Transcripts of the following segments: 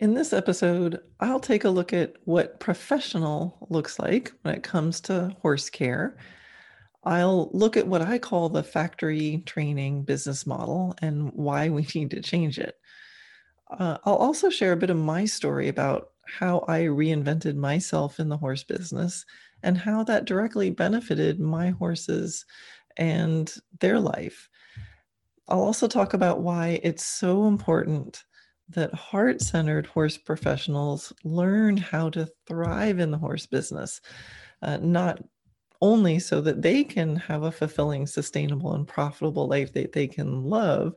In this episode, I'll take a look at what professional looks like when it comes to horse care. I'll look at what I call the factory training business model and why we need to change it. Uh, I'll also share a bit of my story about how I reinvented myself in the horse business and how that directly benefited my horses and their life. I'll also talk about why it's so important that heart centered horse professionals learn how to thrive in the horse business, uh, not only so that they can have a fulfilling, sustainable, and profitable life that they can love,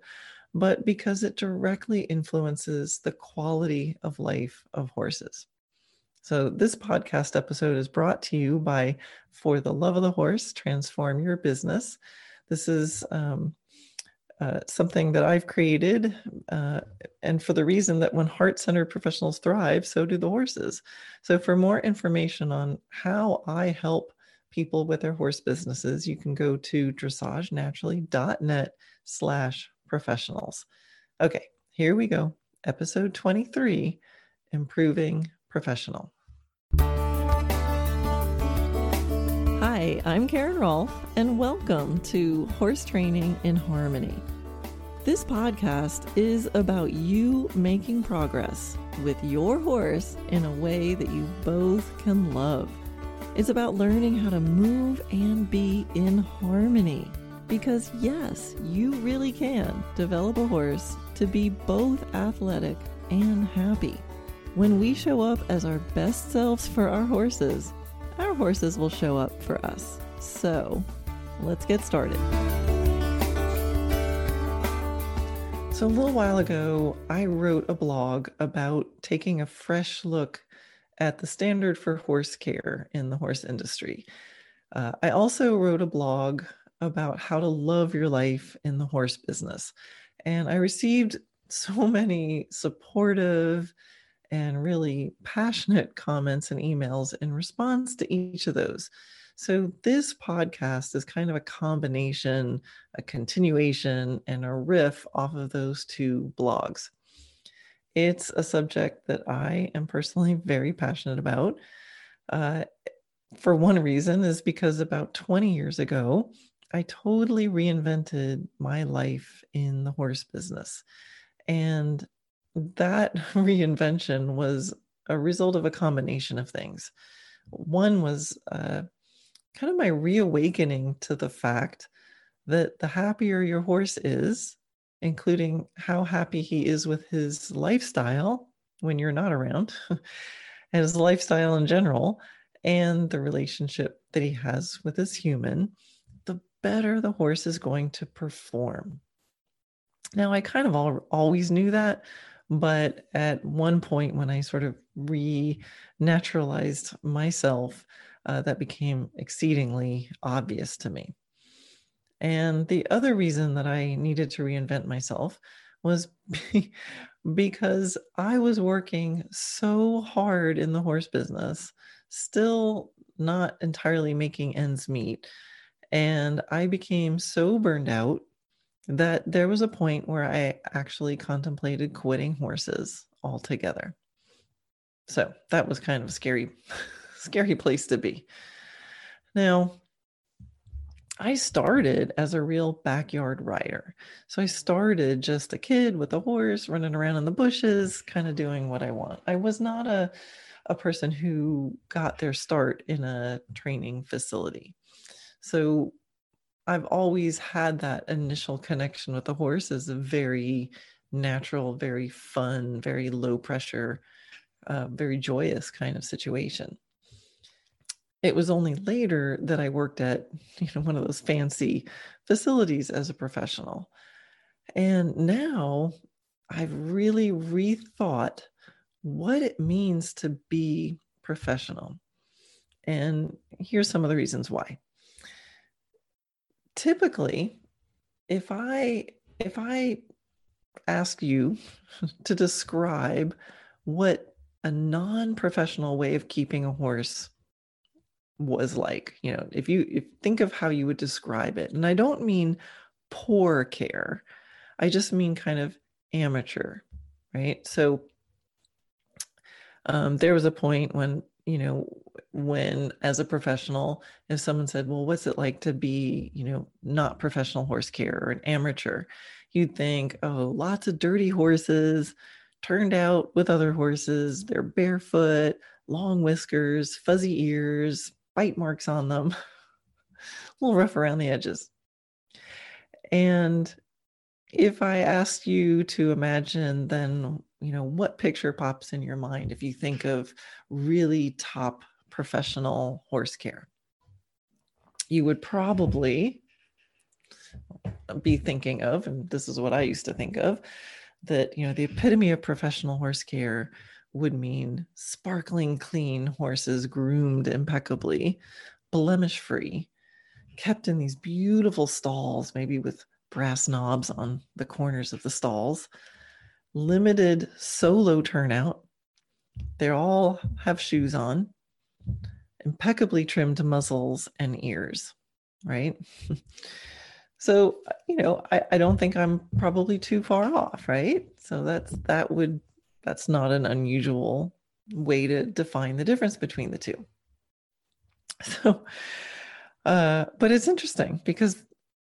but because it directly influences the quality of life of horses. So, this podcast episode is brought to you by For the Love of the Horse Transform Your Business. This is um, uh, something that I've created, uh, and for the reason that when heart centered professionals thrive, so do the horses. So, for more information on how I help people with their horse businesses, you can go to dressagenaturally.net slash professionals. Okay, here we go. Episode 23 Improving Professional. I'm Karen Rolfe, and welcome to Horse Training in Harmony. This podcast is about you making progress with your horse in a way that you both can love. It's about learning how to move and be in harmony. Because, yes, you really can develop a horse to be both athletic and happy. When we show up as our best selves for our horses, our horses will show up for us. So, let's get started. So, a little while ago, I wrote a blog about taking a fresh look at the standard for horse care in the horse industry. Uh, I also wrote a blog about how to love your life in the horse business. And I received so many supportive and really passionate comments and emails in response to each of those. So, this podcast is kind of a combination, a continuation, and a riff off of those two blogs. It's a subject that I am personally very passionate about. Uh, for one reason, is because about 20 years ago, I totally reinvented my life in the horse business. And that reinvention was a result of a combination of things. One was uh, kind of my reawakening to the fact that the happier your horse is, including how happy he is with his lifestyle when you're not around, and his lifestyle in general, and the relationship that he has with his human, the better the horse is going to perform. Now, I kind of all, always knew that, but at one point when I sort of re naturalized myself, uh, that became exceedingly obvious to me. And the other reason that I needed to reinvent myself was because I was working so hard in the horse business, still not entirely making ends meet. And I became so burned out that there was a point where I actually contemplated quitting horses altogether. So that was kind of a scary scary place to be. Now, I started as a real backyard rider. So I started just a kid with a horse running around in the bushes, kind of doing what I want. I was not a, a person who got their start in a training facility. So I've always had that initial connection with the horse as a very natural, very fun, very low pressure, uh, very joyous kind of situation it was only later that I worked at you know one of those fancy facilities as a professional. And now I've really rethought what it means to be professional. And here's some of the reasons why. Typically, if I if I ask you to describe what a non-professional way of keeping a horse was like you know if you if, think of how you would describe it. And i don't mean poor care. I just mean kind of amateur right? So Um, there was a point when, you know, when as a professional, if someone said, Well, what's it like to be, you know, not professional horse care or an amateur? You'd think, Oh, lots of dirty horses turned out with other horses. They're barefoot, long whiskers, fuzzy ears, bite marks on them, a little rough around the edges. And if I asked you to imagine, then, you know, what picture pops in your mind if you think of really top professional horse care? You would probably be thinking of, and this is what I used to think of, that, you know, the epitome of professional horse care would mean sparkling clean horses groomed impeccably, blemish free, kept in these beautiful stalls, maybe with brass knobs on the corners of the stalls, limited solo turnout. They all have shoes on, impeccably trimmed muzzles and ears, right? so, you know, I, I don't think I'm probably too far off, right? So that's that would that's not an unusual way to define the difference between the two. So, uh, but it's interesting because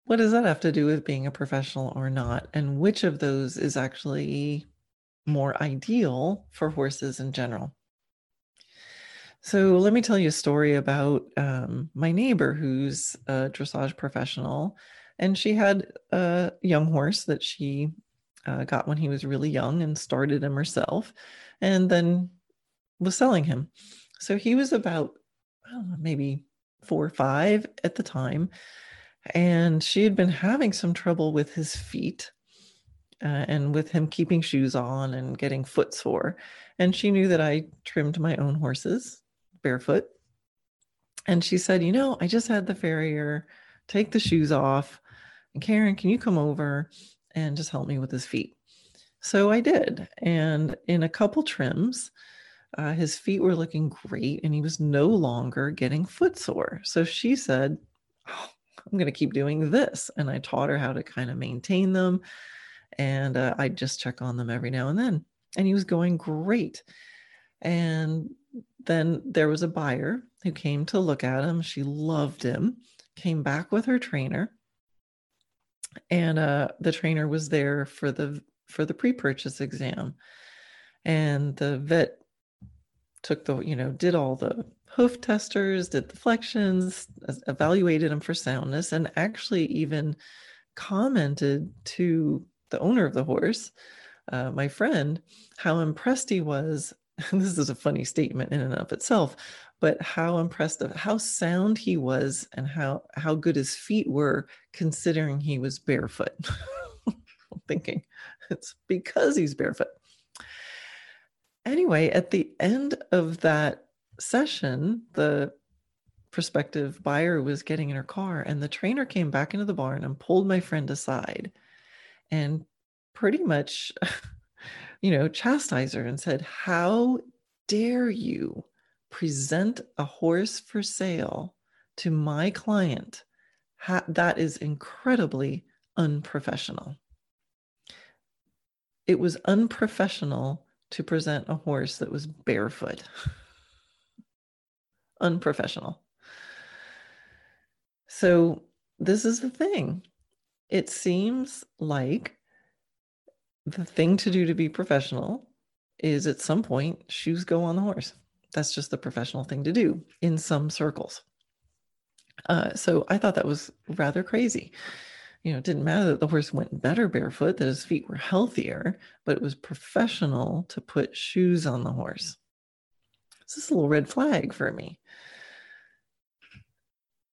what does that have to do with being a professional or not? And which of those is actually more ideal for horses in general? So, let me tell you a story about um, my neighbor who's a dressage professional. And she had a young horse that she uh, got when he was really young and started him herself and then was selling him. So he was about know, maybe four or five at the time. And she had been having some trouble with his feet uh, and with him keeping shoes on and getting footsore. And she knew that I trimmed my own horses barefoot. And she said, You know, I just had the farrier take the shoes off. And Karen, can you come over and just help me with his feet. So I did. And in a couple trims, uh, his feet were looking great and he was no longer getting footsore. So she said, oh, I'm going to keep doing this. And I taught her how to kind of maintain them. And uh, I just check on them every now and then. And he was going great. And then there was a buyer who came to look at him. She loved him, came back with her trainer and uh, the trainer was there for the for the pre-purchase exam and the vet took the you know did all the hoof testers did the flexions evaluated him for soundness and actually even commented to the owner of the horse uh, my friend how impressed he was this is a funny statement in and of itself but how impressed of how sound he was and how how good his feet were considering he was barefoot. I'm thinking it's because he's barefoot. Anyway at the end of that session the prospective buyer was getting in her car and the trainer came back into the barn and pulled my friend aside and pretty much you know chastised her and said how dare you present a horse for sale to my client, ha- that is incredibly unprofessional. It was unprofessional to present a horse that was barefoot. unprofessional. So, this is the thing. It seems like the thing to do to be professional is at some point shoes go on the horse that's just the professional thing to do in some circles. Uh, so I thought that was rather crazy. You know, it didn't matter that the horse went better barefoot, that his feet were healthier, but it was professional to put shoes on the horse. This is a little red flag for me.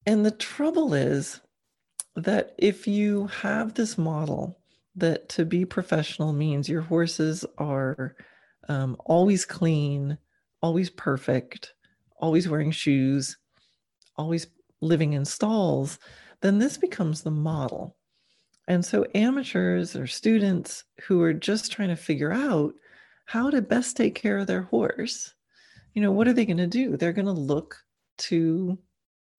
And the trouble is that if you have this model that to be professional means your horses are um, always clean, always perfect, always wearing shoes, always living in stalls, then this becomes the model. And so amateurs or students who are just trying to figure out how to best take care of their horse, you know, what are they going to do? They're going to look to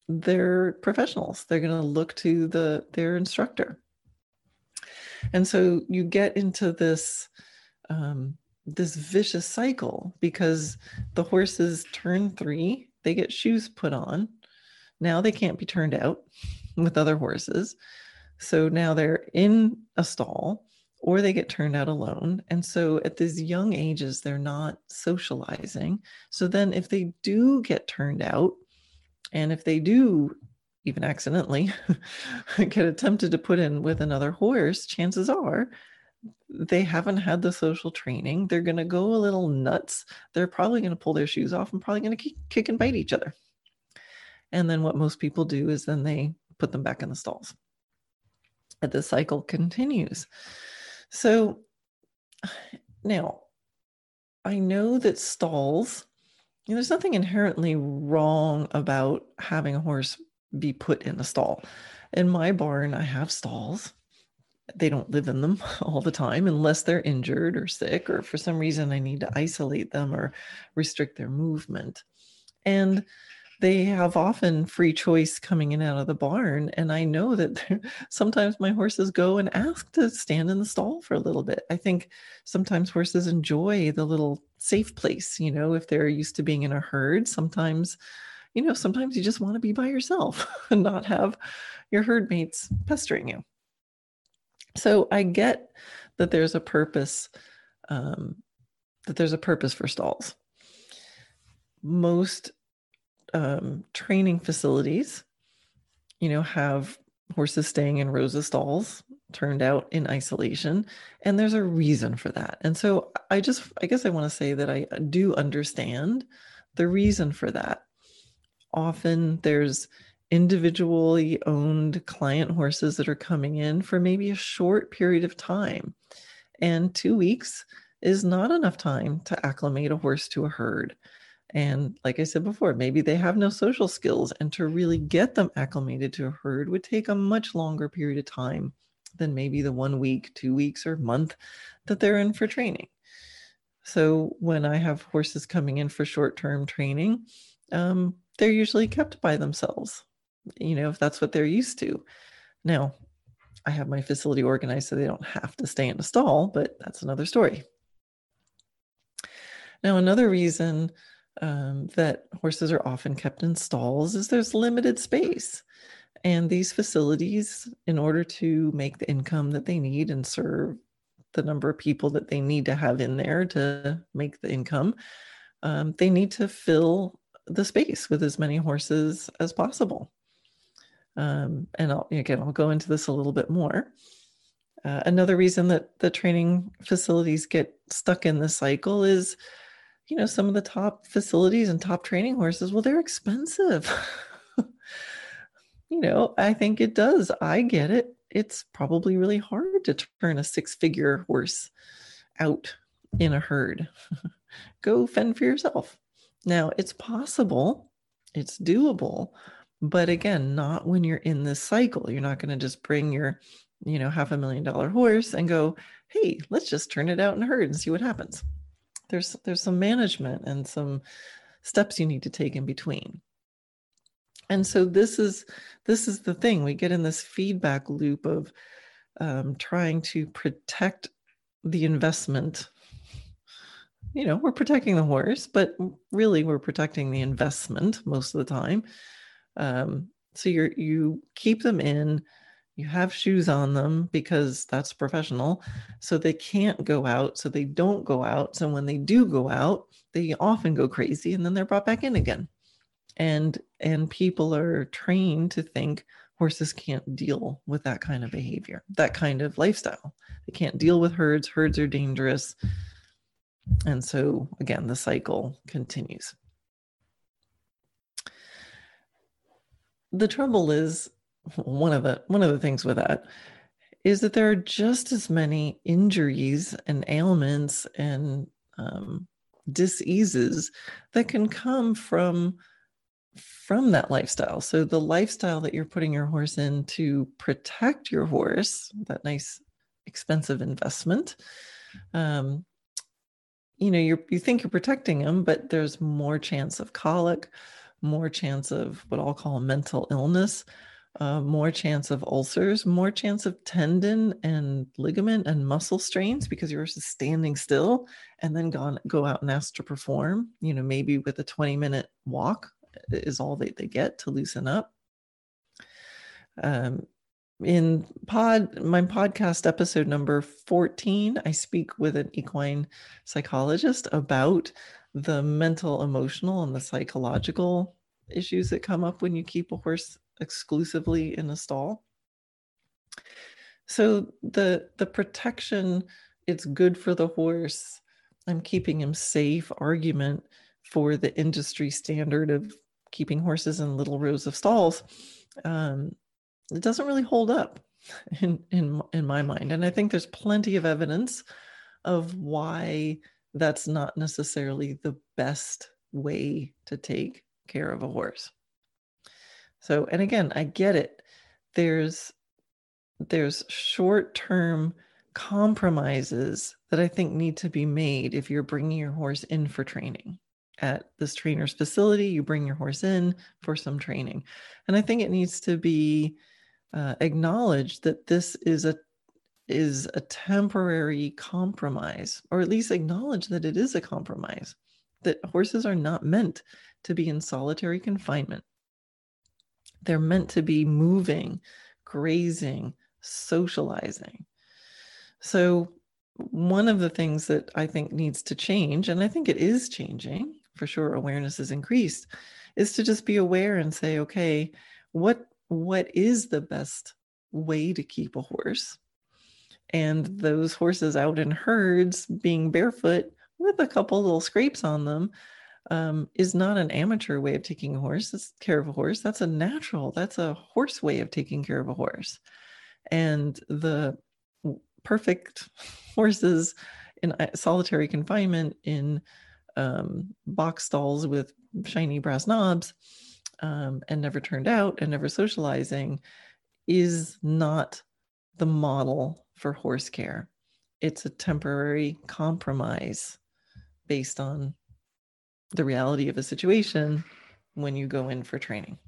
their professionals. They're going to look to the their instructor. And so you get into this um, this vicious cycle because the horses turn three, they get shoes put on. Now they can't be turned out with other horses. So now they're in a stall or they get turned out alone. And so at these young ages, they're not socializing. So then if they do get turned out, and if they do even accidentally get attempted to put in with another horse, chances are they haven't had the social training. They're going to go a little nuts. They're probably going to pull their shoes off and probably going to kick and bite each other. And then what most people do is then they put them back in the stalls. And the cycle continues. So now I know that stalls, you know, there's nothing inherently wrong about having a horse be put in a stall. In my barn, I have stalls. They don't live in them all the time unless they're injured or sick, or for some reason I need to isolate them or restrict their movement. And they have often free choice coming in out of the barn. And I know that sometimes my horses go and ask to stand in the stall for a little bit. I think sometimes horses enjoy the little safe place, you know, if they're used to being in a herd, sometimes you know, sometimes you just want to be by yourself and not have your herd mates pestering you. So I get that there's a purpose, um, that there's a purpose for stalls. Most um, training facilities, you know, have horses staying in rows of stalls turned out in isolation and there's a reason for that and so i just i guess i want to say that i do understand the reason for that often there's individually owned client horses that are coming in for maybe a short period of time. And two weeks is not enough time to acclimate a horse to a herd. And like I said before, maybe they have no social skills, and to really get them acclimated to a herd would take a much longer period of time than maybe the one week, two weeks, or month that they're in for training. So when I have horses coming in for short term training, um, they're usually kept by themselves, you know, if that's what they're used to. Now, I have my facility organized so they don't have to stay in a stall, but that's another story. Now, another reason um, that horses are often kept in stalls is there's limited space. And these facilities, in order to make the income that they need and serve the number of people that they need to have in there to make the income, um, they need to fill the space with as many horses as possible. Um, and I'll, again, I'll go into this a little bit more. Uh, another reason that the training facilities get stuck in the cycle is, you know, some of the top facilities and top training horses, well, they're expensive. you know, I think it does. I get it. It's probably really hard to turn a six figure horse out in a herd. Go fend for yourself. Now, it's possible, it's doable, but again, not when you're in this cycle. You're not going to just bring your, you know, half a million dollar horse and go, "Hey, let's just turn it out in a herd and see what happens." There's there's some management and some steps you need to take in between. And so this is this is the thing we get in this feedback loop of um, trying to protect the investment you know, we're protecting the horse, but really we're protecting the investment most of the time. Um, so you you keep them in, you have shoes on them because that's professional. So they can't go out, so they don't go out. So when they do go out, they often go crazy and then they're brought back in again. And and people are trained to think horses can't deal with that kind of behavior, that kind of lifestyle. They can't deal with herds. Herds are dangerous and so again, the cycle continues. The trouble is one of the one of the things with that is that there are just as many injuries and ailments and um, diseases that can come from from that lifestyle. So the lifestyle that you're putting your horse in to protect your horse, that nice expensive investment, um, you know you you think you're protecting them but there's more chance of colic more chance of what i'll call mental illness uh, more chance of ulcers, more chance of tendon and ligament and muscle strains because you're just standing still and then gone, go out and ask to perform, you know, maybe with a 20 minute walk is all they, they get to loosen up. Um, in pod my podcast episode number 14 i speak with an equine psychologist about the mental emotional and the psychological issues that come up when you keep a horse exclusively in a stall. So the the protection, it's good for the horse. I'm keeping him safe argument for the industry standard of keeping horses in little rows of stalls. Um, it doesn't really hold up in in in my mind, and I think there's plenty of evidence of why that's not necessarily the best way to take care of a horse. So, and again, I get it. There's there's short-term compromises that I think need to be made if you're bringing your horse in for training. At this trainer's facility, you bring your horse in for some training. And I think it needs to be uh, acknowledged that this is a is a temporary compromise, or at least acknowledge that it is a compromise, that horses are not meant to be in solitary confinement. They're meant to be moving, grazing, socializing. So, one of the things that I think needs to change, and I think it is changing for sure, awareness is increased, is to just be aware and say, okay, what what is the best way to keep a horse? And those horses out in herds being barefoot with a couple little scrapes on them um, is not an amateur way of taking a horse. That's care of a horse. That's a natural. That's a horse way of taking care of a horse. And the perfect horses in uh, solitary confinement in um, box stalls with shiny brass knobs um, and never turned out and never socializing is not the model for horse care. It's a temporary compromise based on the reality of a situation when you go in for training.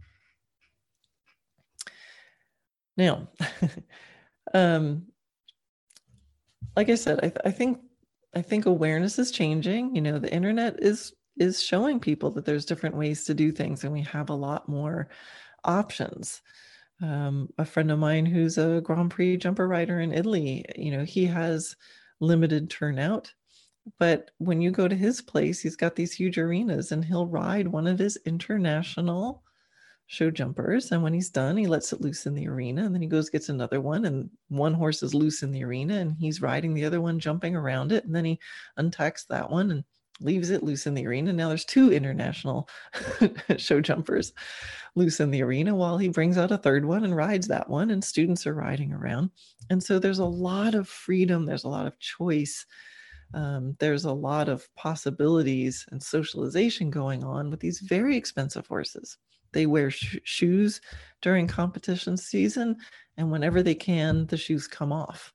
Now, um, like I said, I, th- I think I think awareness is changing. You know, the internet is is showing people that there's different ways to do things, and we have a lot more options. Um, a friend of mine who's a Grand Prix jumper rider in Italy, you know, he has limited turnout but when you go to his place, he's got these huge arenas and he'll ride one of his international show jumpers. And when he's done, he lets it loose in the arena and then he goes, gets another one. And one horse is loose in the arena and he's riding the other one, jumping around it. And then he untacks that one and leaves it loose in the arena. Now there's two international show jumpers loose in the arena while he brings out a third one and rides that one. And students are riding around. And so there's a lot of freedom, there's a lot of choice um, there's a lot of possibilities and socialization going on with these very expensive horses. They wear sh- shoes during competition season, and whenever they can, the shoes come off.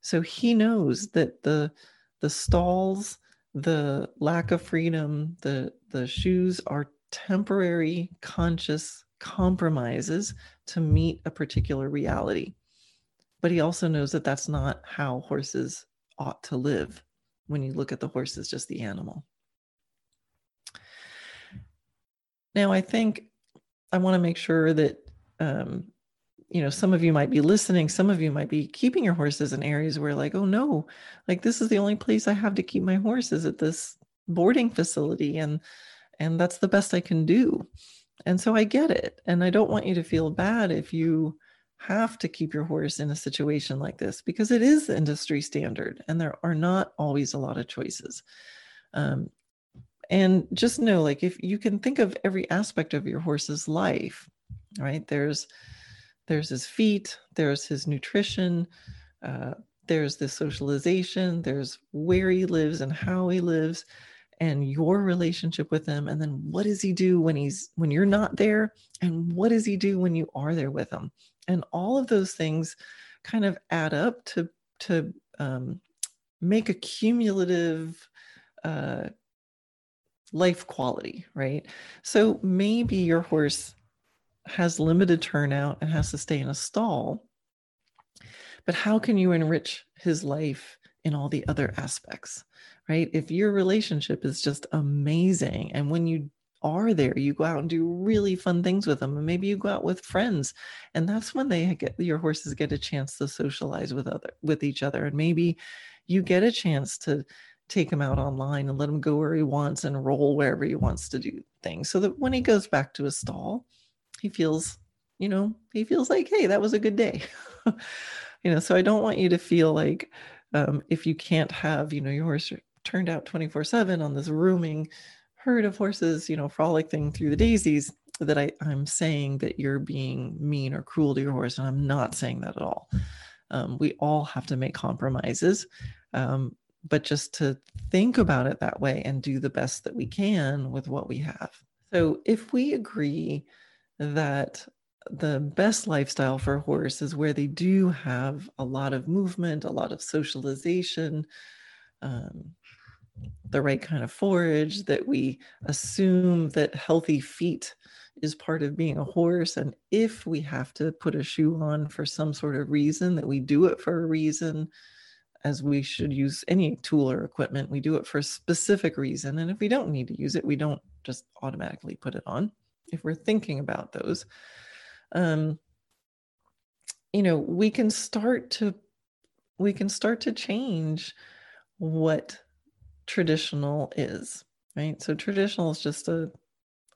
So he knows that the the stalls, the lack of freedom, the the shoes are temporary conscious compromises to meet a particular reality. But he also knows that that's not how horses ought to live when you look at the horse as just the animal. Now, I think I want to make sure that, um, you know, some of you might be listening, some of you might be keeping your horses in areas where, like, oh no, like this is the only place I have to keep my horses at this boarding facility, and and that's the best I can do. And so I get it, and I don't want you to feel bad if you have to keep your horse in a situation like this because it is industry standard and there are not always a lot of choices. Um, and just know like if you can think of every aspect of your horse's life, right? There's there's his feet, there's his nutrition, uh, there's the socialization, there's where he lives and how he lives and your relationship with him and then what does he do when he's when you're not there and what does he do when you are there with him and all of those things kind of add up to to um, make a cumulative uh, life quality right so maybe your horse has limited turnout and has to stay in a stall. But how can you enrich his life in all the other aspects, right? If your relationship is just amazing, and when you are there, you go out and do really fun things with them, and maybe you go out with friends, and that's when they get your horses get a chance to socialize with other with each other, and maybe you get a chance to take him out online and let him go where he wants and roll wherever he wants to do things so that when he goes back to his stall he feels you know he feels like hey that was a good day. You know so i don't want you to feel like um, if you can't have you know your horse turned out 24 7 on this rooming herd of horses you know frolicking through the daisies that I, i'm saying that you're being mean or cruel to your horse and i'm not saying that at all um, we all have to make compromises um, but just to think about it that way and do the best that we can with what we have. So, if we agree that the best lifestyle for a horse is where they do have a lot of movement, a lot of socialization, um, the right kind of forage, that we assume that healthy feet is part of being a horse. And if we have to put a shoe on for some sort of reason, that we do it for a reason, as we should use any tool or equipment. We do it for a specific reason. And if we don't need to use it, we don't just automatically put it on. If we're thinking about those, um, you know, we can start to we can start to change what traditional is, right? So traditional is just a,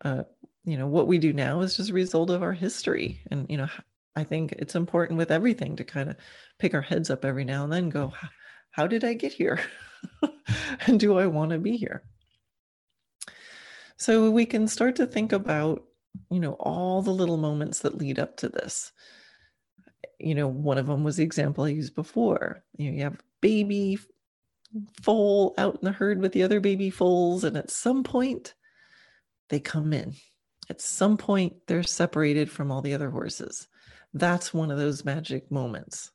a you know, what we do now is just a result of our history. And, you know, I think it's important with everything to kind of pick our heads up every now and then go, how did I get here? and do I want to be here? So we can start to think about, you know, all the little moments that lead up to this. You know, one of them was the example I used before. You know, you have baby foal out in the herd with the other baby foals, and at some point they come in. At some point they're separated from all the other horses. That's one of those magic moments.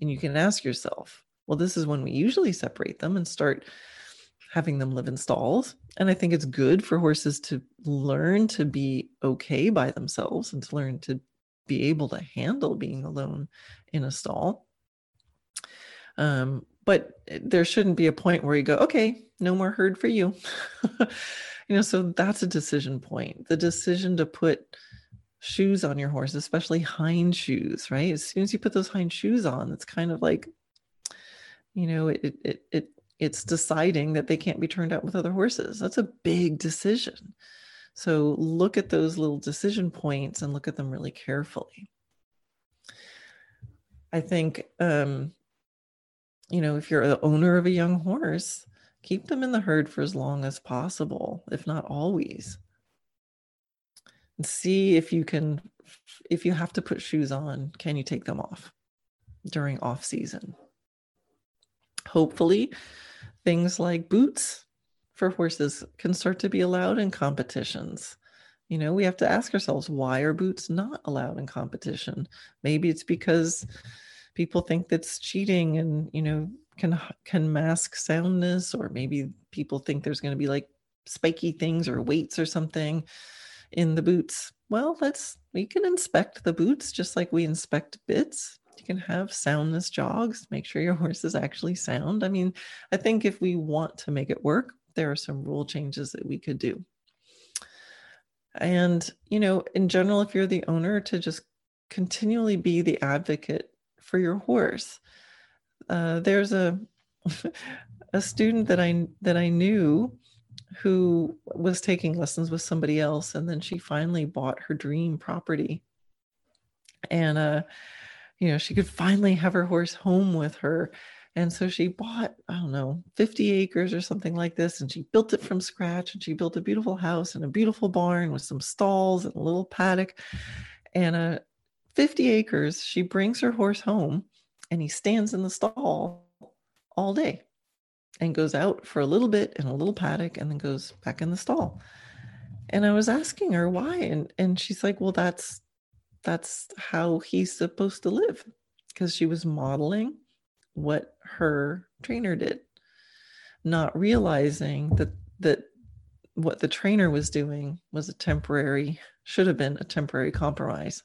And you can ask yourself, well, this is when we usually separate them and start having them live in stalls. And I think it's good for horses to learn to be okay by themselves and to learn to be able to handle being alone in a stall. Um, but there shouldn't be a point where you go, okay, no more herd for you. you know, so that's a decision point. The decision to put shoes on your horse, especially hind shoes, right? As soon as you put those hind shoes on, it's kind of like you know it it it it's deciding that they can't be turned out with other horses that's a big decision so look at those little decision points and look at them really carefully i think um you know if you're the owner of a young horse keep them in the herd for as long as possible if not always. And see if you can if you have to put shoes on can you take them off during off season? Hopefully things like boots for horses can start to be allowed in competitions. You know we have to ask ourselves why are boots not allowed in competition? Maybe it's because people think that's cheating and you know can can mask soundness or maybe people think there's going to be like spiky things or weights or something in the boots well let's we can inspect the boots just like we inspect bits you can have soundness jogs, make sure your horse is actually sound. I mean, I think if we want to make it work, there are some rule changes that we could do. And, you know, in general, if you're the owner, to just continually be the advocate for your horse. Uh, there's a a student that I that I knew who was taking lessons with somebody else, and then she finally bought her dream property. And uh, you know, she could finally have her horse home with her. And so she bought, I don't know, 50 acres or something like this. And she built it from scratch. And she built a beautiful house and a beautiful barn with some stalls and a little paddock. And uh, 50 acres, she brings her horse home and he stands in the stall all day and goes out for a little bit in a little paddock and then goes back in the stall. And I was asking her why. And, and she's like, well, that's that's how he's supposed to live because she was modeling what her trainer did not realizing that that what the trainer was doing was a temporary, should have been a temporary compromise,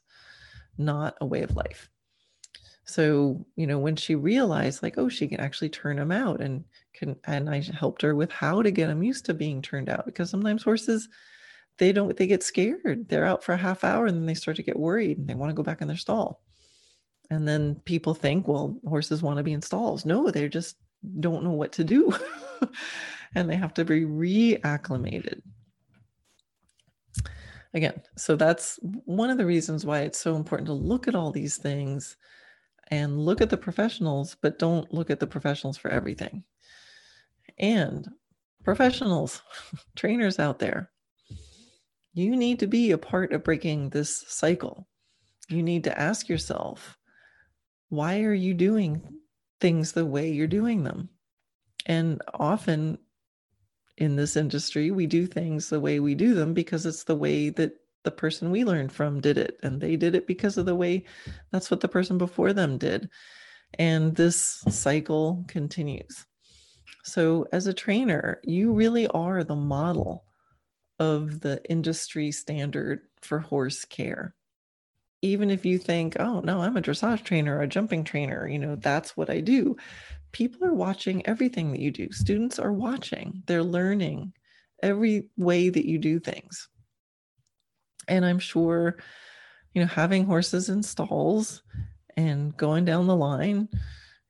not a way of life. So, you know, when she realized like, oh, she can actually turn them out and can, and I helped her with how to get them used to being turned out because sometimes horses, they don't, they get scared. They're out for a half hour and then they start to get worried and they want to go back in their stall. And then people think, well, horses want to be in stalls. No, they just don't know what to do. and they have to be reacclimated. Again, so that's one of the reasons why it's so important to look at all these things and look at the professionals, but don't look at the professionals for everything. And professionals, trainers out there, you need to be a part of breaking this cycle. You need to ask yourself, why are you doing things the way you're doing them? And often in this industry, we do things the way we do them because it's the way that the person we learned from did it and they did it because of the way that's what the person before them did. And this cycle continues. So as a trainer you really are the model of the industry standard for horse care. Even if you think oh no i'm a dressage trainer or a jumping trainer you know that's what i do people are watching everything that you do students are watching they're learning every way that you do things and I'm sure, you know, having horses in stalls and going down the line,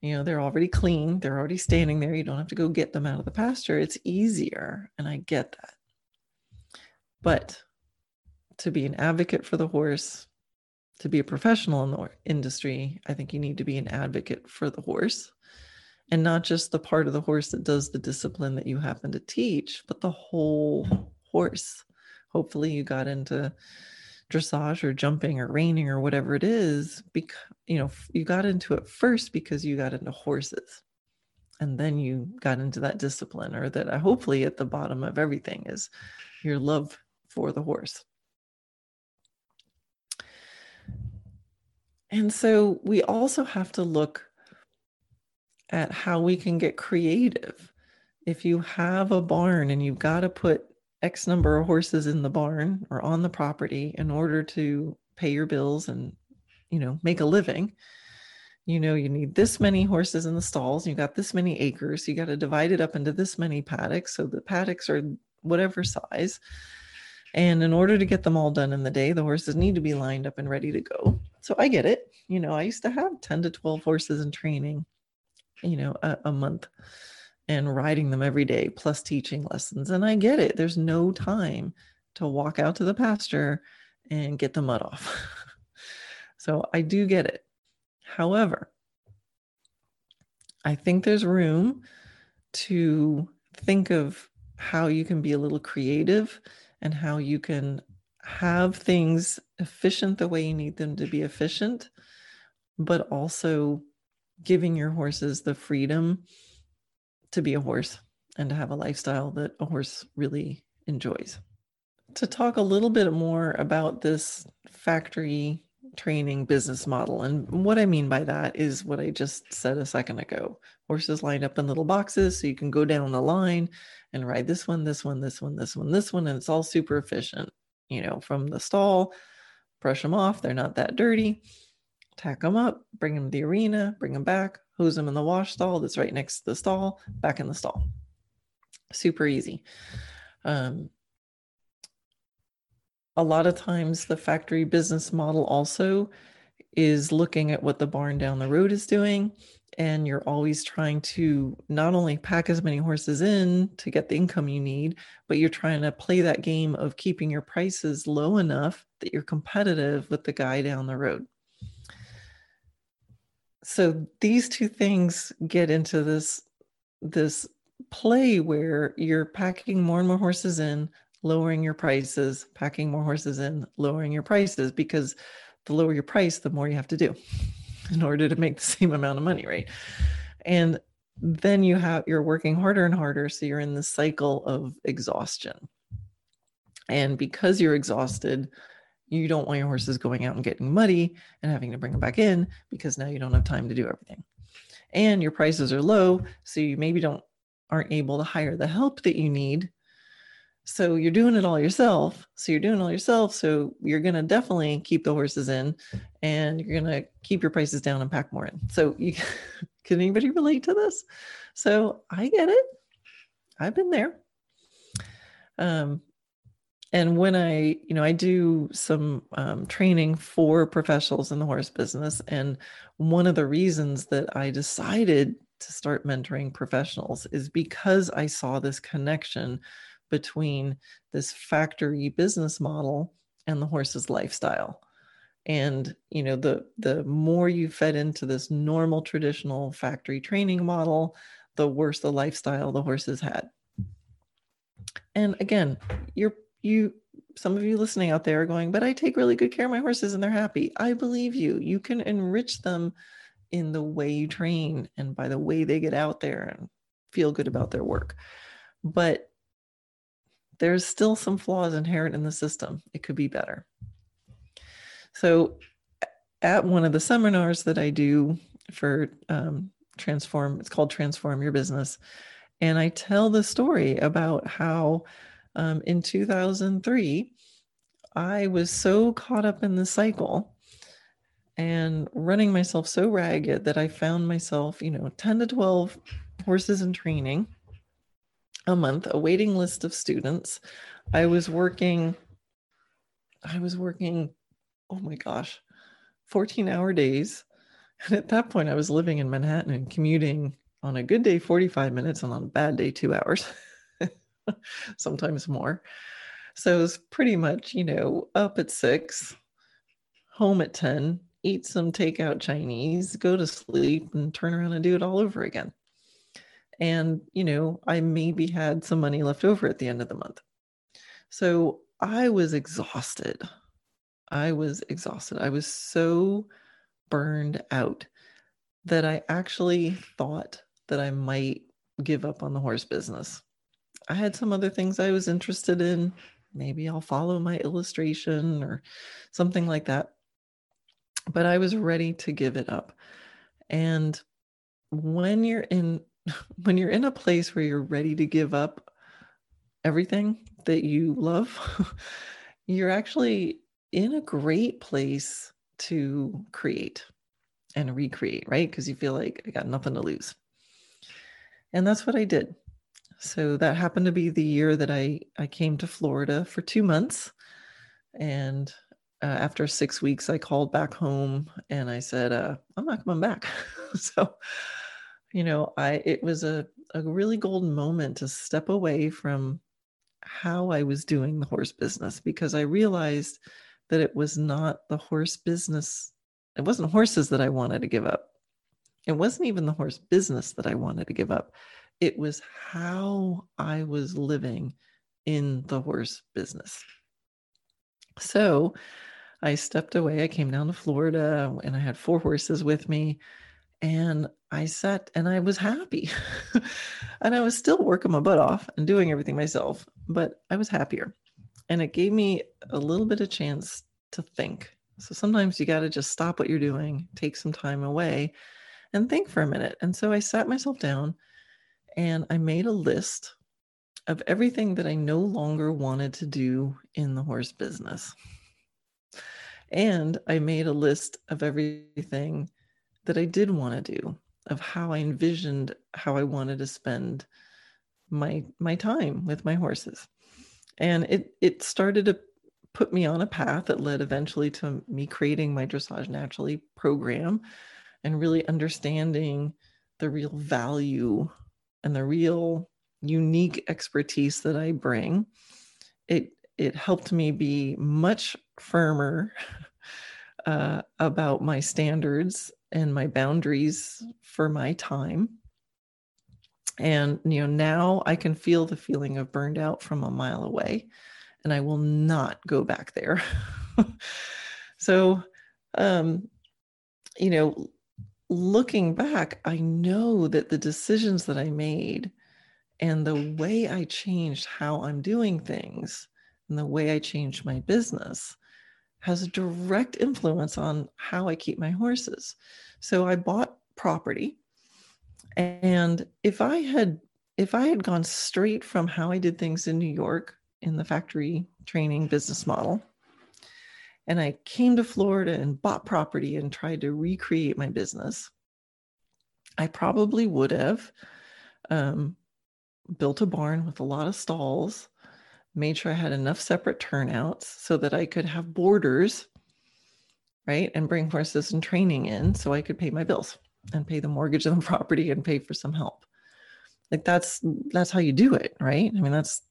you know, they're already clean, they're already standing there. You don't have to go get them out of the pasture. It's easier. And I get that. But to be an advocate for the horse, to be a professional in the industry, I think you need to be an advocate for the horse and not just the part of the horse that does the discipline that you happen to teach, but the whole horse. Hopefully you got into dressage or jumping or reining or whatever it is because you know you got into it first because you got into horses. And then you got into that discipline or that uh, hopefully at the bottom of everything is your love for the horse. And so we also have to look at how we can get creative if you have a barn and you've got to put X number of horses in the barn or on the property in order to pay your bills and, you know, make a living. You know, you need this many horses in the stalls, you got this many acres, you got to divide it up into this many paddocks. So the paddocks are whatever size. And in order to get them all done in the day, the horses need to be lined up and ready to go. So I get it. You know, I used to have 10 to 12 horses in training, you know, a, a month and riding them every day, plus teaching lessons. And I get it. There's no time to walk out to the pasture and get the mud off. so I do get it. However, I think there's room to think of how you can be a little creative and how you can have things efficient the way you need them to be efficient, but also giving your horses the freedom to be a horse and to have a lifestyle that a horse really enjoys. To talk a little bit more about this factory training business model. And what I mean by that is what I just said a second ago. Horses lined up in little boxes so you can go down the line and ride this one, this one, this one, this one, this one, and it's all super efficient. You know, from the stall, brush them off, they're not that dirty, tack them up, bring them to the arena, bring them back, hose them in the wash stall that's right next to the stall, back in the stall. Super easy. Um, a lot of times, the factory business model also is looking at what the barn down the road is doing. And you're always trying to not only pack as many horses in to get the income you need, but you're trying to play that game of keeping your prices low enough that you're competitive with the guy down the road so these two things get into this this play where you're packing more and more horses in lowering your prices packing more horses in lowering your prices because the lower your price the more you have to do in order to make the same amount of money right? And then you have you're working harder and harder so you're in the cycle of exhaustion. And because you're exhausted you don't want your horses going out and getting muddy and having to bring them back in because now you don't have time to do everything. And your prices are low, so you maybe don't aren't able to hire the help that you need. so you're doing it all yourself so you're doing it all yourself so you're going to definitely keep the horses in and you're going to keep your prices down and pack more in so you can anybody relate to this so i get it i've been there um and when i you know i do some um, training for professionals in the horse business and one of the reasons that i decided to start mentoring professionals is because i saw this connection between this factory business model and the horse's lifestyle. And you know the the more you fed into this normal traditional factory training model the worse the lifestyle the horses had. And again you're you some of you listening out there are going but i take really good care of my horses and they're happy i believe you you can enrich them in the way you train and by the way they get out there and feel good about their work but there's still some flaws inherent in the system. It could be better. So, at one of the seminars that I do for um, Transform, it's called Transform Your Business. And I tell the story about how um, in 2003, I was so caught up in the cycle and running myself so ragged that I found myself, you know, 10 to 12 horses in training a month, a waiting list of students. I was working, I was working, oh my gosh, 14 hour days. And at that point, I was living in Manhattan and commuting on a good day, 45 minutes, and on a bad day, two hours, sometimes more. So it was pretty much, you know, up at six, home at 10, eat some takeout Chinese, go to sleep, and turn around and do it all over again. And you know i maybe had some money left over at the end of the month. So i was exhausted. I was exhausted. I was so burned out that i actually thought that i might give up on the horse business i had some other things i was interested in maybe i'll follow my illustration or something like that but i was ready to give it up and when you're in when you're in a place where you're ready to give up everything that you love, you're actually in a great place to create and recreate, right? Because you feel like I got nothing to lose. And that's what I did. So that happened to be the year that I I came to Florida for 2 months. And uh, after 6 weeks I called back home and I said uh, I'm not coming back. so you know i it was a, a really golden moment to step away from how i was doing the horse business because i realized that it was not the horse business it wasn't horses that i wanted to give up. It wasn't even the horse business that i wanted to give up it was how i was living in the horse business so i stepped away i came down to florida and i had four horses with me and I sat and I was happy. and I was still working my butt off and doing everything myself, but I was happier. And it gave me a little bit of chance to think. So sometimes you got to just stop what you're doing, take some time away, and think for a minute. And so I sat myself down and I made a list of everything that I no longer wanted to do in the horse business. And I made a list of everything that I did want to do, of how I envisioned how I wanted to spend my my time with my horses. And it it started to put me on a path that led eventually to me creating my dressage naturally program and really understanding the real value and the real unique expertise that I bring. It it helped me be much firmer uh, about my standards and my boundaries for my time. And you know, now I can feel the feeling of burned out from a mile away, and I will not go back there. so, um, you know, looking back, I know that the decisions that I made and the way I changed how I'm doing things and the way I changed my business has a direct influence on how I keep my horses. So I bought property. And if I had if I had gone straight from how I did things in New York in the factory training business model and I came to Florida and bought property and tried to recreate my business, I probably would have um, built a barn with a lot of stalls, made sure I had enough separate turnouts so that I could have boarders, right, and bring horses and training in so I could pay my bills and pay the mortgage on the property and pay for some help. Like that's that's how you do it, right? I mean, that's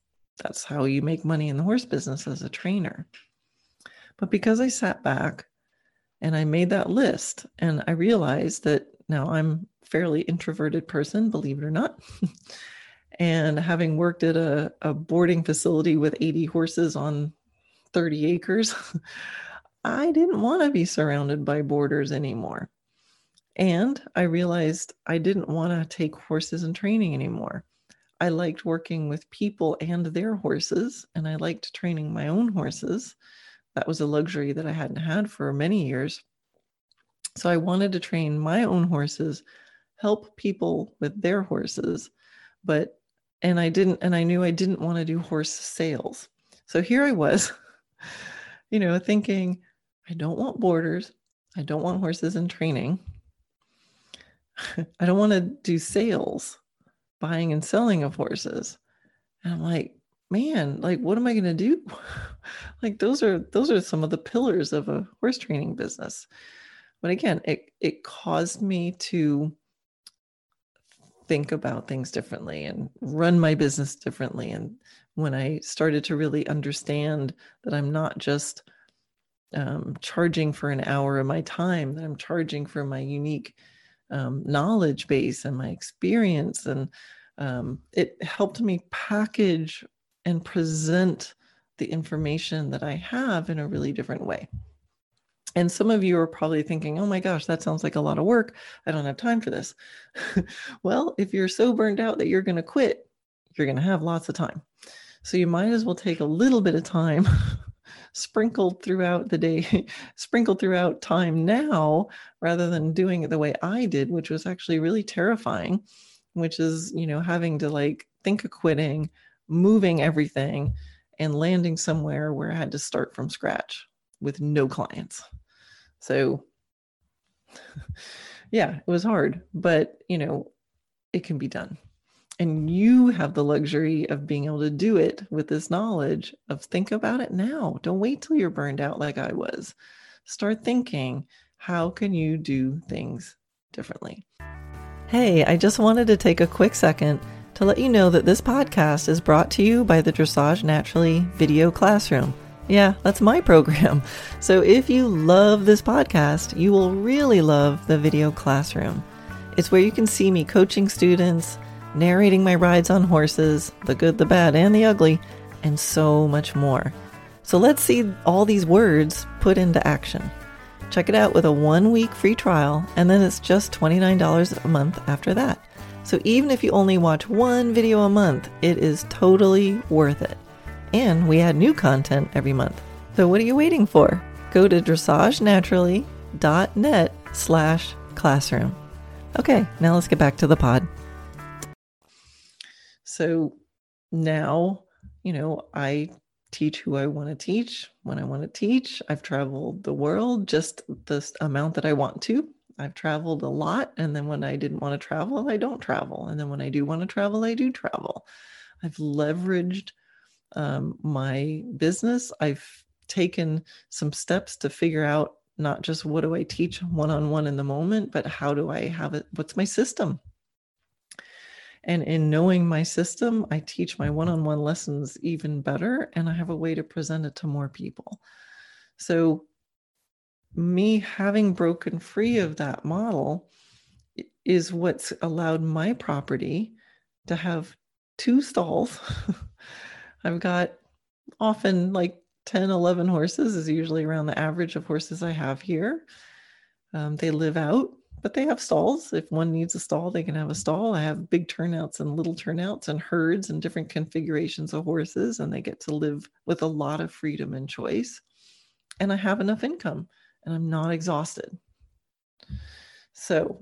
that's how you make money in the horse business as a trainer. But because I sat back and I made that list and I realized that now I'm fairly introverted person, believe it or not. and having worked at a, a boarding facility with 80 horses on 30 acres, I didn't want to be surrounded by boarders anymore. And I realized I didn't want to take horses in training anymore. I liked working with people and their horses, and I liked training my own horses that was a luxury that I hadn't had for many years. So I wanted to train my own horses, help people with their horses, but and I didn't and I knew I didn't want to do horse sales. So here I was, you know, thinking I don't want boarders, I don't want horses in training. I don't want to do sales, buying and selling of horses. And I'm like, man, like what am I going to do? like those are those are some of the pillars of a horse training business. But again, it it caused me to think about things differently and run my business differently and when I started to really understand that I'm not just um, charging for an hour of my time, that I'm charging for my unique um, knowledge base and my experience. And um, it helped me package and present the information that I have in a really different way. And some of you are probably thinking, oh my gosh, that sounds like a lot of work. I don't have time for this. well, if you're so burned out that you're going to quit, you're going to have lots of time. So you might as well take a little bit of time sprinkled throughout the day, sprinkled throughout time now rather than doing it the way I did, which was actually really terrifying, which is, you know, having to like think of quitting, moving everything and landing somewhere where I had to start from scratch with no clients. So, yeah, it was hard, but you know, it can be done. And you have the luxury of being able to do it with this knowledge of think about it now. Don't wait till you're burned out like I was. Start thinking, how can you do things differently? Hey, I just wanted to take a quick second to let you know that this podcast is brought to you by the Dressage Naturally Video Classroom. Yeah, that's my program. So if you love this podcast, you will really love the video classroom. It's where you can see me coaching students, narrating my rides on horses, the good, the bad, and the ugly, and so much more. So let's see all these words put into action. Check it out with a one week free trial, and then it's just $29 a month after that. So even if you only watch one video a month, it is totally worth it. And we add new content every month. So what are you waiting for? Go to dressagenaturally.net slash classroom. Okay, now let's get back to the pod. So now, you know, I teach who I want to teach when I want to teach. I've traveled the world just the amount that I want to. I've traveled a lot. And then when I didn't want to travel, I don't travel. And then when I do want to travel, I do travel. I've leveraged um, my business. I've taken some steps to figure out not just what do I teach one on one in the moment, but how do I have it? What's my system? And in knowing my system, I teach my one on one lessons even better, and I have a way to present it to more people. So me having broken free of that model is what's allowed my property to have two stalls. I've got often like 10, 11 horses, is usually around the average of horses I have here. Um, they live out, but they have stalls. If one needs a stall, they can have a stall. I have big turnouts and little turnouts and herds and different configurations of horses, and they get to live with a lot of freedom and choice. And I have enough income and I'm not exhausted. So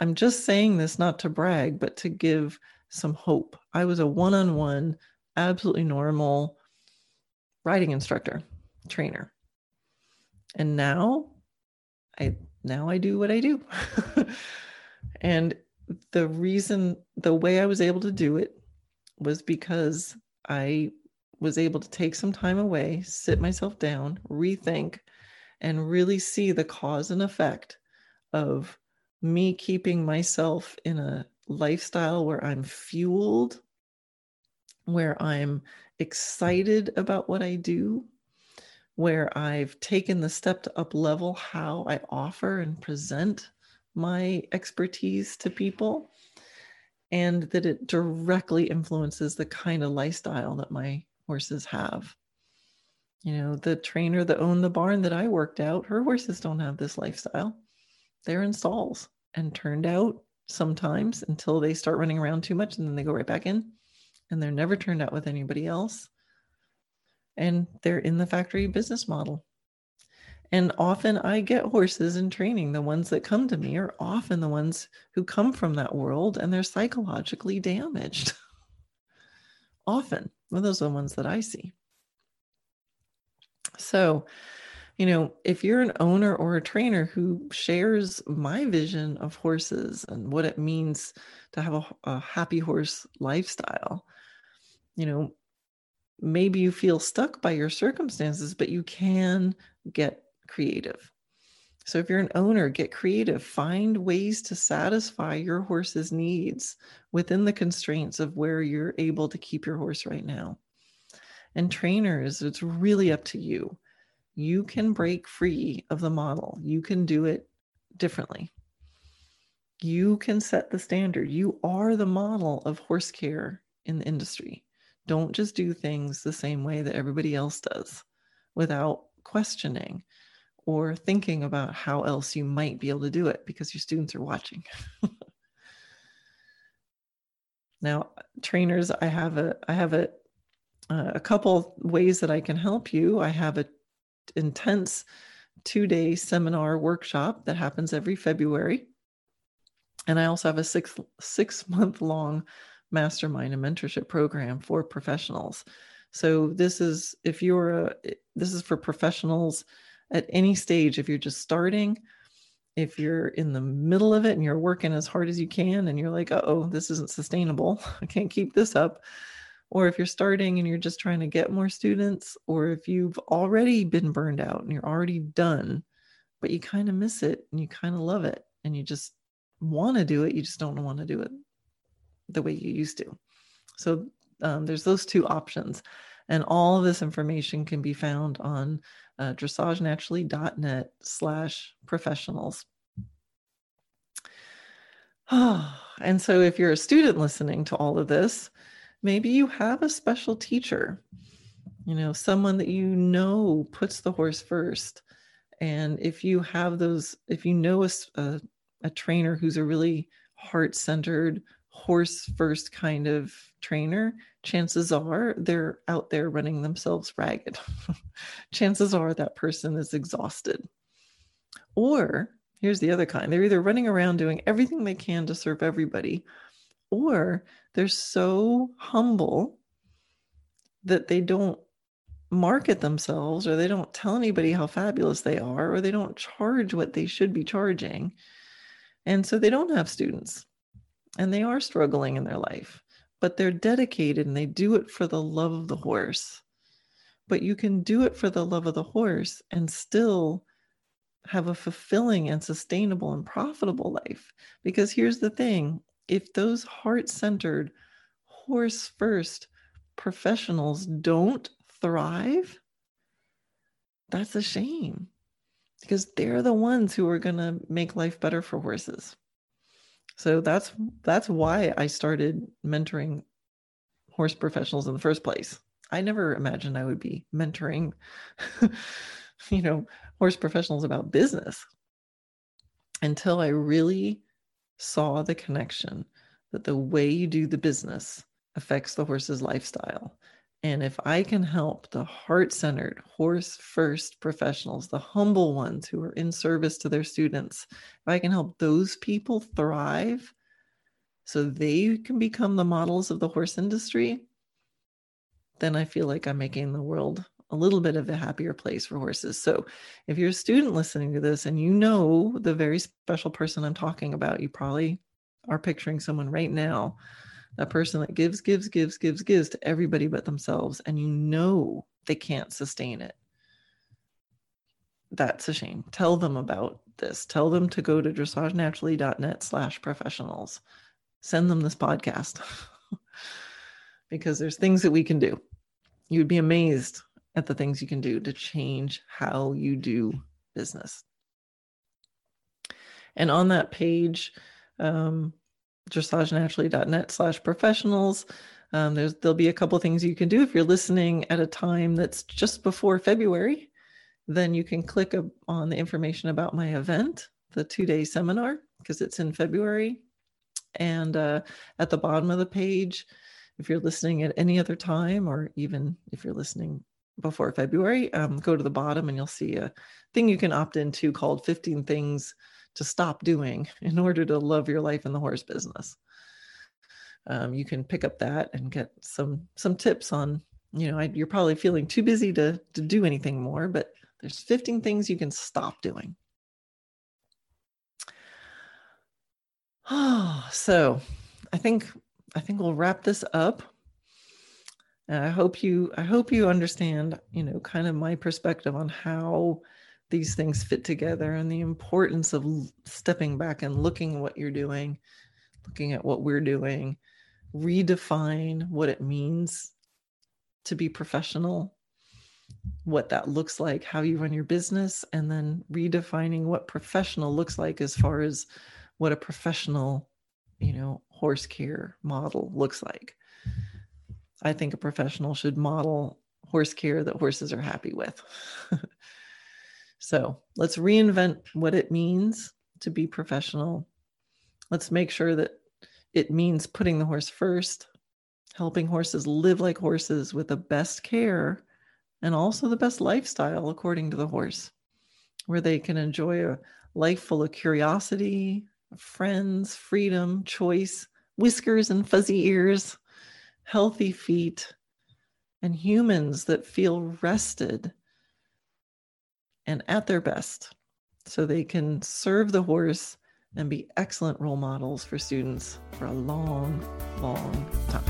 I'm just saying this not to brag, but to give some hope. I was a one on one, absolutely normal, riding instructor, trainer. And now I now I do what I do. and the reason the way I was able to do it was because I was able to take some time away, sit myself down, rethink, and really see the cause and effect of me keeping myself in a lifestyle where I'm fueled, where I'm excited about what I do, where I've taken the step to up level how I offer and present my expertise to people, and that it directly influences the kind of lifestyle that my horses have. You know, the trainer that owned the barn that I worked out, her horses don't have this lifestyle. They're in stalls and turned out sometimes until they start running around too much and then they go right back in and they're never turned out with anybody else. And they're in the factory business model. And often I get horses in training. The ones that come to me are often the ones who come from that world and they're psychologically damaged. often. Well, those are the ones that I see. So, you know, if you're an owner or a trainer who shares my vision of horses and what it means to have a, a happy horse lifestyle, you know, maybe you feel stuck by your circumstances, but you can get creative. So if you're an owner, get creative. Find ways to satisfy your horse's needs within the constraints of where you're able to keep your horse right now. And trainers, it's really up to you. You can break free of the model, you can do it differently. You can set the standard. You are the model of horse care in the industry. Don't just do things the same way that everybody else does without questioning or thinking about how else you might be able to do it because your students are watching. now, trainers, I have a I have a uh, a couple ways that I can help you. I have a intense two-day seminar workshop that happens every February. And I also have a six six month long mastermind and mentorship program for professionals. So this is if you're a this is for professionals at any stage if you're just starting if you're in the middle of it and you're working as hard as you can and you're like oh this isn't sustainable i can't keep this up or if you're starting and you're just trying to get more students or if you've already been burned out and you're already done but you kind of miss it and you kind of love it and you just want to do it you just don't want to do it the way you used to so um, there's those two options and all this information can be found on uh, dressagenaturally.net slash professionals. and so if you're a student listening to all of this, maybe you have a special teacher, you know, someone that you know puts the horse first. And if you have those, if you know a, a, a trainer who's a really heart centered, horse first kind of trainer, chances are they're out there running themselves ragged. chances are that person is exhausted. Or here's the other kind they're either running around doing everything they can to serve everybody, or they're so humble that they don't market themselves or they don't tell anybody how fabulous they are or they don't charge what they should be charging. And so they don't have students and they are struggling in their life but they're dedicated and they do it for the love of the horse. But you can do it for the love of the horse and still have a fulfilling and sustainable and profitable life. Because here's the thing if those heart centered, horse first professionals don't thrive, that's a shame because they're the ones who are going to make life better for horses. So that's that's why I started mentoring horse professionals in the first place. I never imagined I would be mentoring you know, horse professionals about business until I really saw the connection that the way you do the business affects the horse's lifestyle. And if I can help the heart centered, horse first professionals, the humble ones who are in service to their students, if I can help those people thrive so they can become the models of the horse industry, then I feel like I'm making the world a little bit of a happier place for horses. So, if you're a student listening to this and you know the very special person I'm talking about, you probably are picturing someone right now, that person that gives, gives, gives, gives, gives to everybody but themselves, and you know they can't sustain it. That's a shame. Tell them about this. Tell them to go to dressagenaturally.net slash professionals. Send them this podcast because there's things that we can do. You'd be amazed at the things you can do to change how you do business. And on that page, um, dressagenaturally.net slash professionals, um, there's there'll be a couple things you can do if you're listening at a time that's just before February. Then you can click on the information about my event, the two-day seminar, because it's in February. And uh, at the bottom of the page, if you're listening at any other time, or even if you're listening before February, um, go to the bottom and you'll see a thing you can opt into called 15 Things to Stop Doing in order to love your life in the horse business. Um, you can pick up that and get some some tips on you know I, you're probably feeling too busy to to do anything more but there's 15 things you can stop doing oh so i think i think we'll wrap this up and i hope you i hope you understand you know kind of my perspective on how these things fit together and the importance of stepping back and looking at what you're doing looking at what we're doing redefine what it means to be professional what that looks like how you run your business and then redefining what professional looks like as far as what a professional you know horse care model looks like i think a professional should model horse care that horses are happy with. So let's reinvent what it means to be professional. Let's make sure that it means putting the horse first helping horses live like horses with the best care and also the best lifestyle according to the horse, where they can enjoy a life full of curiosity, friends, freedom, choice, whiskers and fuzzy ears, healthy feet, and humans that feel rested and at their best so they can serve the horse and be excellent role models for students for a long, long time.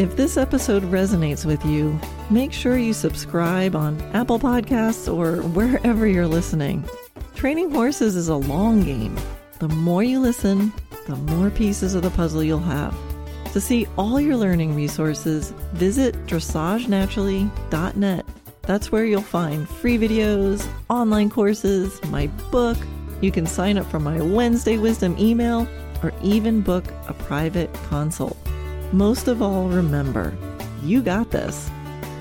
If this episode resonates with you, make sure you subscribe on Apple Podcasts or wherever you're listening. Training horses is a long game. The more you listen, the more pieces of the puzzle you'll have. To see all your learning resources, visit dressagenaturally.net. That's where you'll find free videos, online courses, my book. You can sign up for my Wednesday Wisdom email or even book a private consult. Most of all, remember, you got this.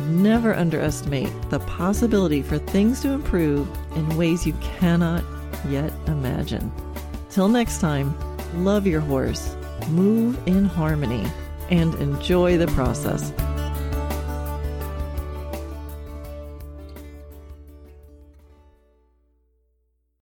Never underestimate the possibility for things to improve in ways you cannot yet imagine. Till next time, love your horse, move in harmony, and enjoy the process.